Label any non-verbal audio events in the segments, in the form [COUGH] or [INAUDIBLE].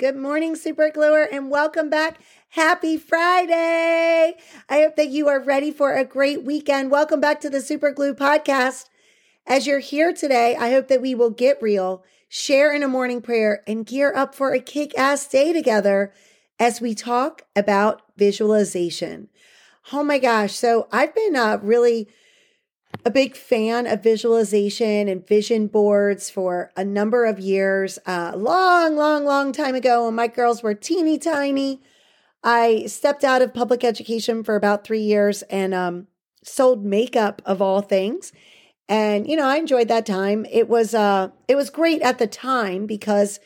Good morning, Super Gluer, and welcome back. Happy Friday. I hope that you are ready for a great weekend. Welcome back to the Super Glue podcast. As you're here today, I hope that we will get real, share in a morning prayer, and gear up for a kick ass day together as we talk about visualization. Oh my gosh. So I've been uh, really a big fan of visualization and vision boards for a number of years. Uh, long, long, long time ago when my girls were teeny tiny, I stepped out of public education for about three years and um, sold makeup of all things. And you know, I enjoyed that time. It was uh, it was great at the time because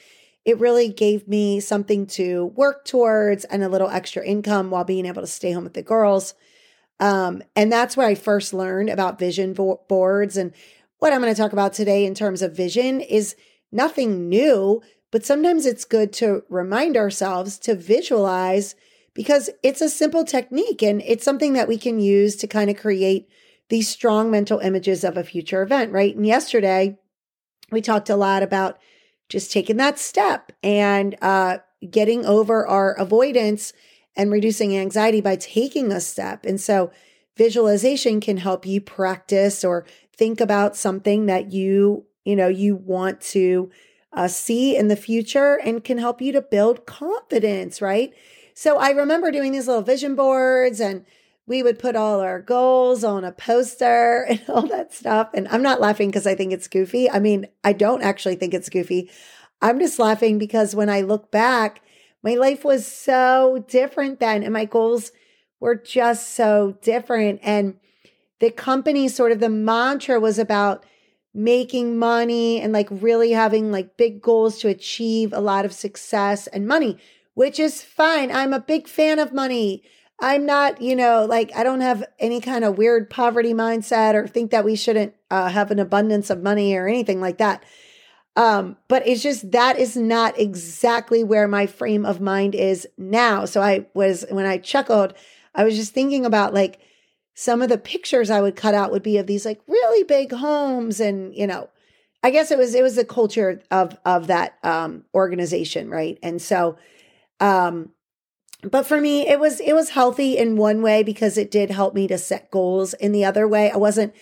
it really gave me something to work towards and a little extra income while being able to stay home with the girls. Um, and that's where I first learned about vision boards. And what I'm going to talk about today in terms of vision is nothing new, but sometimes it's good to remind ourselves to visualize because it's a simple technique and it's something that we can use to kind of create these strong mental images of a future event, right? And yesterday, we talked a lot about just taking that step and uh, getting over our avoidance and reducing anxiety by taking a step. And so visualization can help you practice or think about something that you, you know, you want to uh, see in the future and can help you to build confidence, right? So I remember doing these little vision boards and we would put all our goals on a poster [LAUGHS] and all that stuff. And I'm not laughing because I think it's goofy. I mean, I don't actually think it's goofy. I'm just laughing because when I look back, my life was so different then, and my goals were just so different. And the company sort of the mantra was about making money and like really having like big goals to achieve a lot of success and money, which is fine. I'm a big fan of money. I'm not, you know, like I don't have any kind of weird poverty mindset or think that we shouldn't uh, have an abundance of money or anything like that. Um, but it's just that is not exactly where my frame of mind is now. So I was, when I chuckled, I was just thinking about like some of the pictures I would cut out would be of these like really big homes and, you know, I guess it was, it was the culture of, of that, um, organization. Right. And so, um, but for me, it was, it was healthy in one way because it did help me to set goals in the other way. I wasn't,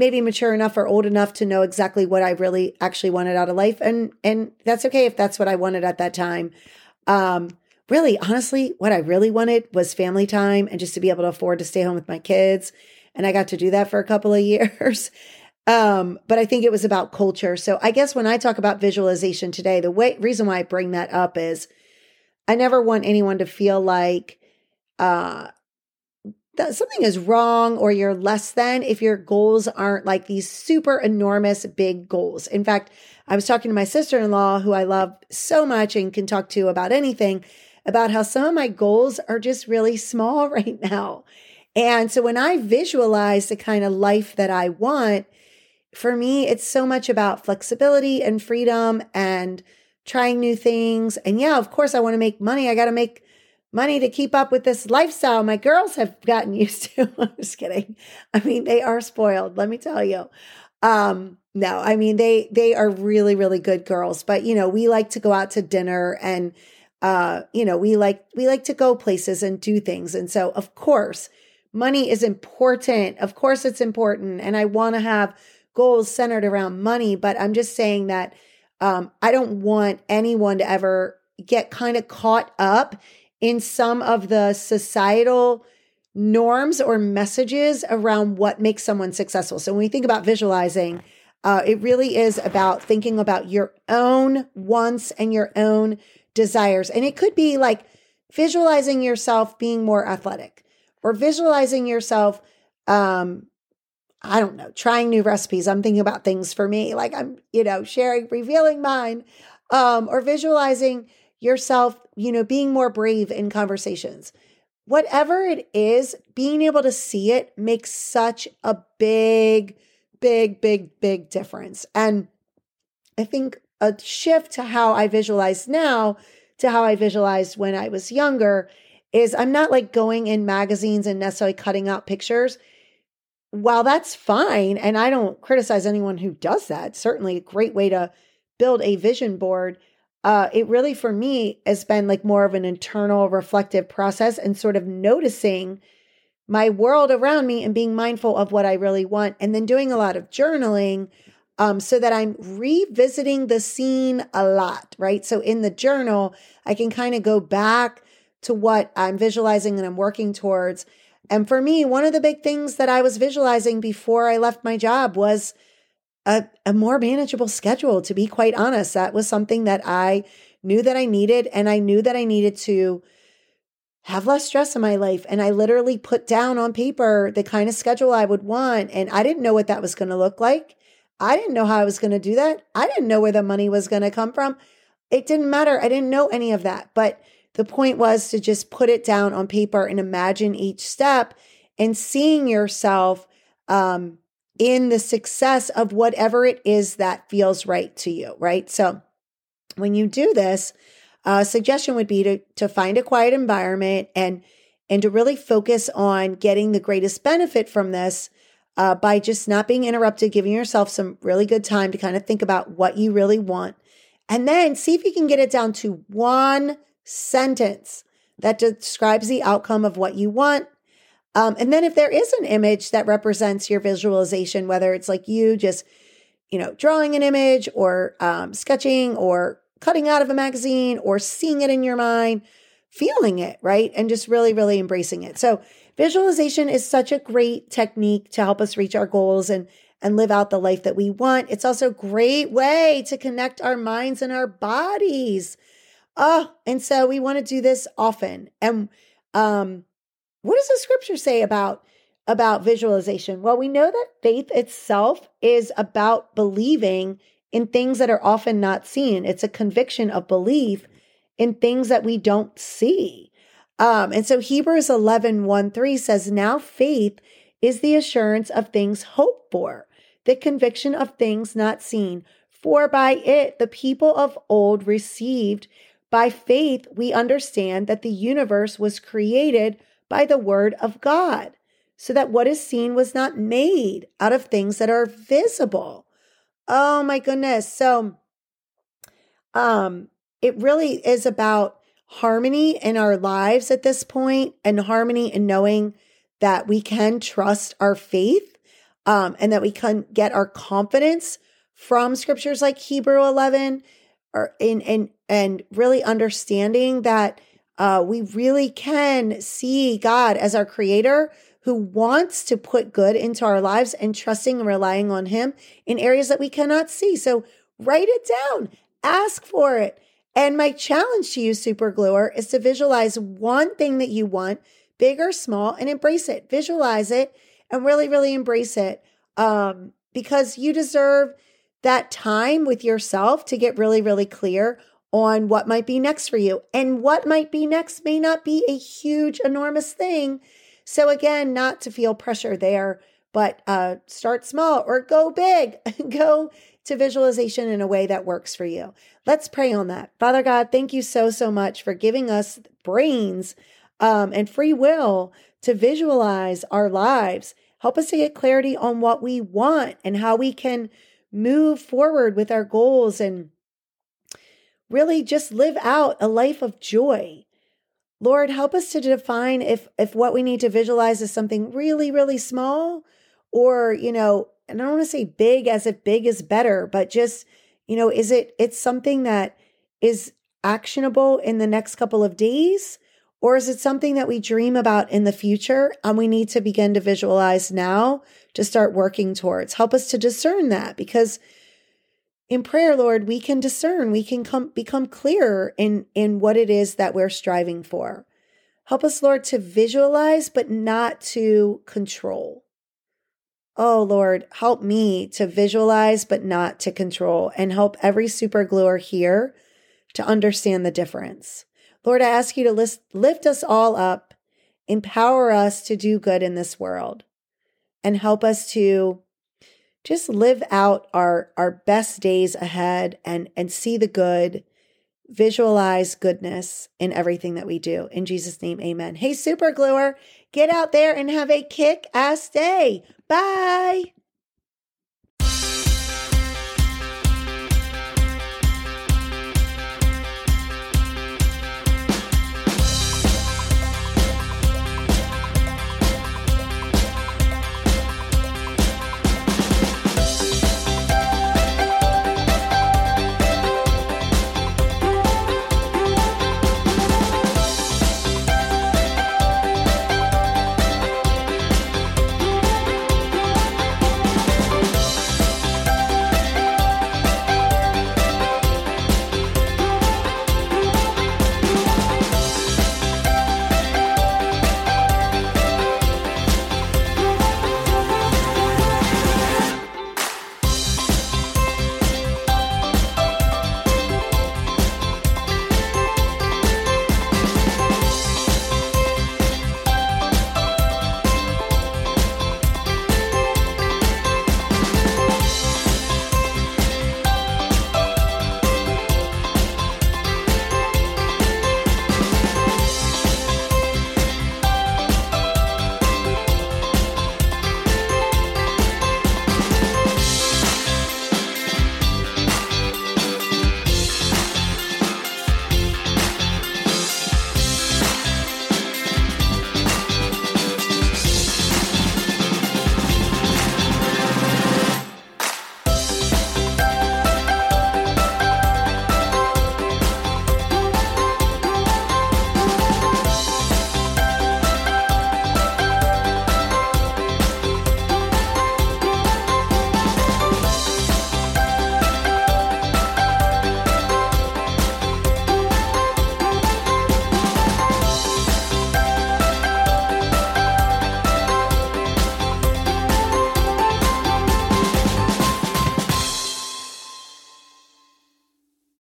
maybe mature enough or old enough to know exactly what I really actually wanted out of life. And and that's okay if that's what I wanted at that time. Um, really, honestly, what I really wanted was family time and just to be able to afford to stay home with my kids. And I got to do that for a couple of [LAUGHS] years. Um, but I think it was about culture. So I guess when I talk about visualization today, the way reason why I bring that up is I never want anyone to feel like uh that something is wrong or you're less than if your goals aren't like these super enormous big goals. In fact, I was talking to my sister in law, who I love so much and can talk to about anything, about how some of my goals are just really small [LAUGHS] right now. And so when I visualize the kind of life that I want, for me, it's so much about flexibility and freedom and trying new things. And yeah, of course, I want to make money. I got to make money to keep up with this lifestyle my girls have gotten [LAUGHS] used to. I'm just kidding. I mean, they are spoiled, let me tell you. Um, no, I mean they they are really really good girls, but you know, we like to go out to dinner and uh, you know, we like we like to go places and do things. And so, of course, money is important. Of course it's important and I want to have goals centered around money, but I'm just saying that um, I don't want anyone to ever get kind of caught up in some of the societal norms or messages around what makes someone successful. So when we think about visualizing, uh, it really is about thinking about your own wants and your own desires. And it could be like visualizing yourself being more athletic or visualizing yourself, um, I don't know, trying new recipes. I'm thinking about things for me, like I'm, you know, sharing, revealing mine, um, or visualizing yourself, you know, being more brave in conversations. Whatever it is, being able to see it makes such a big, big, big, big difference. And I think a shift to how I visualize now to how I visualized when I was younger is I'm not like going in magazines and necessarily cutting out pictures. While that's fine, and I don't criticize anyone who does that, certainly a great way to build a vision board uh, it really for me has been like more of an internal reflective process and sort of noticing my world around me and being mindful of what I really want, and then doing a lot of journaling um, so that I'm revisiting the scene a lot, right? So in the journal, I can kind of go back to what I'm visualizing and I'm working towards. And for me, one of the big things that I was visualizing before I left my job was a, a more manageable schedule, to be quite honest. That was something that I knew that I needed, and I knew that I needed to have less stress in my life. And I literally put down on paper the kind of schedule I would want. And I didn't know what that was going to look like. I didn't know how I was going to do that. I didn't know where the money was going to come from. It didn't matter. I didn't know any of that. But the point was to just put it down on paper and imagine each step and seeing yourself um, in the success of whatever it is that feels right to you, right? So when you do this, a suggestion would be to, to find a quiet environment and and to really focus on getting the greatest benefit from this uh, by just not being interrupted, giving yourself some really good time to kind of think about what you really want. And then see if you can get it down to one sentence that describes the outcome of what you want. Um, and then if there is an image that represents your visualization, whether it's like you just, you know, drawing an image or um, sketching or cutting out of a magazine or seeing it in your mind, feeling it, right? And just really, really embracing it. So visualization is such a great technique to help us reach our goals and and live out the life that we want. It's also a great way to connect our minds and our bodies. Oh, and so we want to do this often. And um, what does the scripture say about about visualization? Well, we know that faith itself is about believing in things that are often not seen. It's a conviction of belief in things that we don't see. Um, and so Hebrews 11, 1 3 says, Now faith is the assurance of things hoped for, the conviction of things not seen. For by it the people of old received. By faith, we understand that the universe was created by the word of God, so that what is seen was not made out of things that are visible. Oh my goodness. So um it really is about harmony in our lives at this point and harmony in knowing that we can trust our faith um and that we can get our confidence from scriptures like Hebrew 11 or in and and really understanding that uh, we really can see God as our creator who wants to put good into our lives and trusting and relying on Him in areas that we cannot see. So write it down, ask for it. And my challenge to you, super gluer, is to visualize one thing that you want, big or small, and embrace it. Visualize it and really, really embrace it. Um, because you deserve that time with yourself to get really, really clear on what might be next for you. And what might be next may not be a huge, enormous thing so again, not to feel pressure there, but uh, start small or go big. [LAUGHS] go to visualization in a way that works for you. Let's pray on that. Father God, thank you so, so much for giving us brains um, and free will to visualize our lives. Help us to get clarity on what we want and how we can move forward with our goals and really just live out a life of joy. Lord, help us to define if if what we need to visualize is something really really small or, you know, and I don't want to say big as if big is better, but just, you know, is it it's something that is actionable in the next couple of days or is it something that we dream about in the future and we need to begin to visualize now to start working towards? Help us to discern that because in prayer, Lord, we can discern, we can come, become clearer in, in what it is that we're striving for. Help us, Lord, to visualize, but not to control. Oh, Lord, help me to visualize, but not to control, and help every super gluer here to understand the difference. Lord, I ask you to list, lift us all up, empower us to do good in this world, and help us to just live out our our best days ahead and and see the good visualize goodness in everything that we do. In jesus name amen. Hey super gluer get out there and have a kick ass day. Bye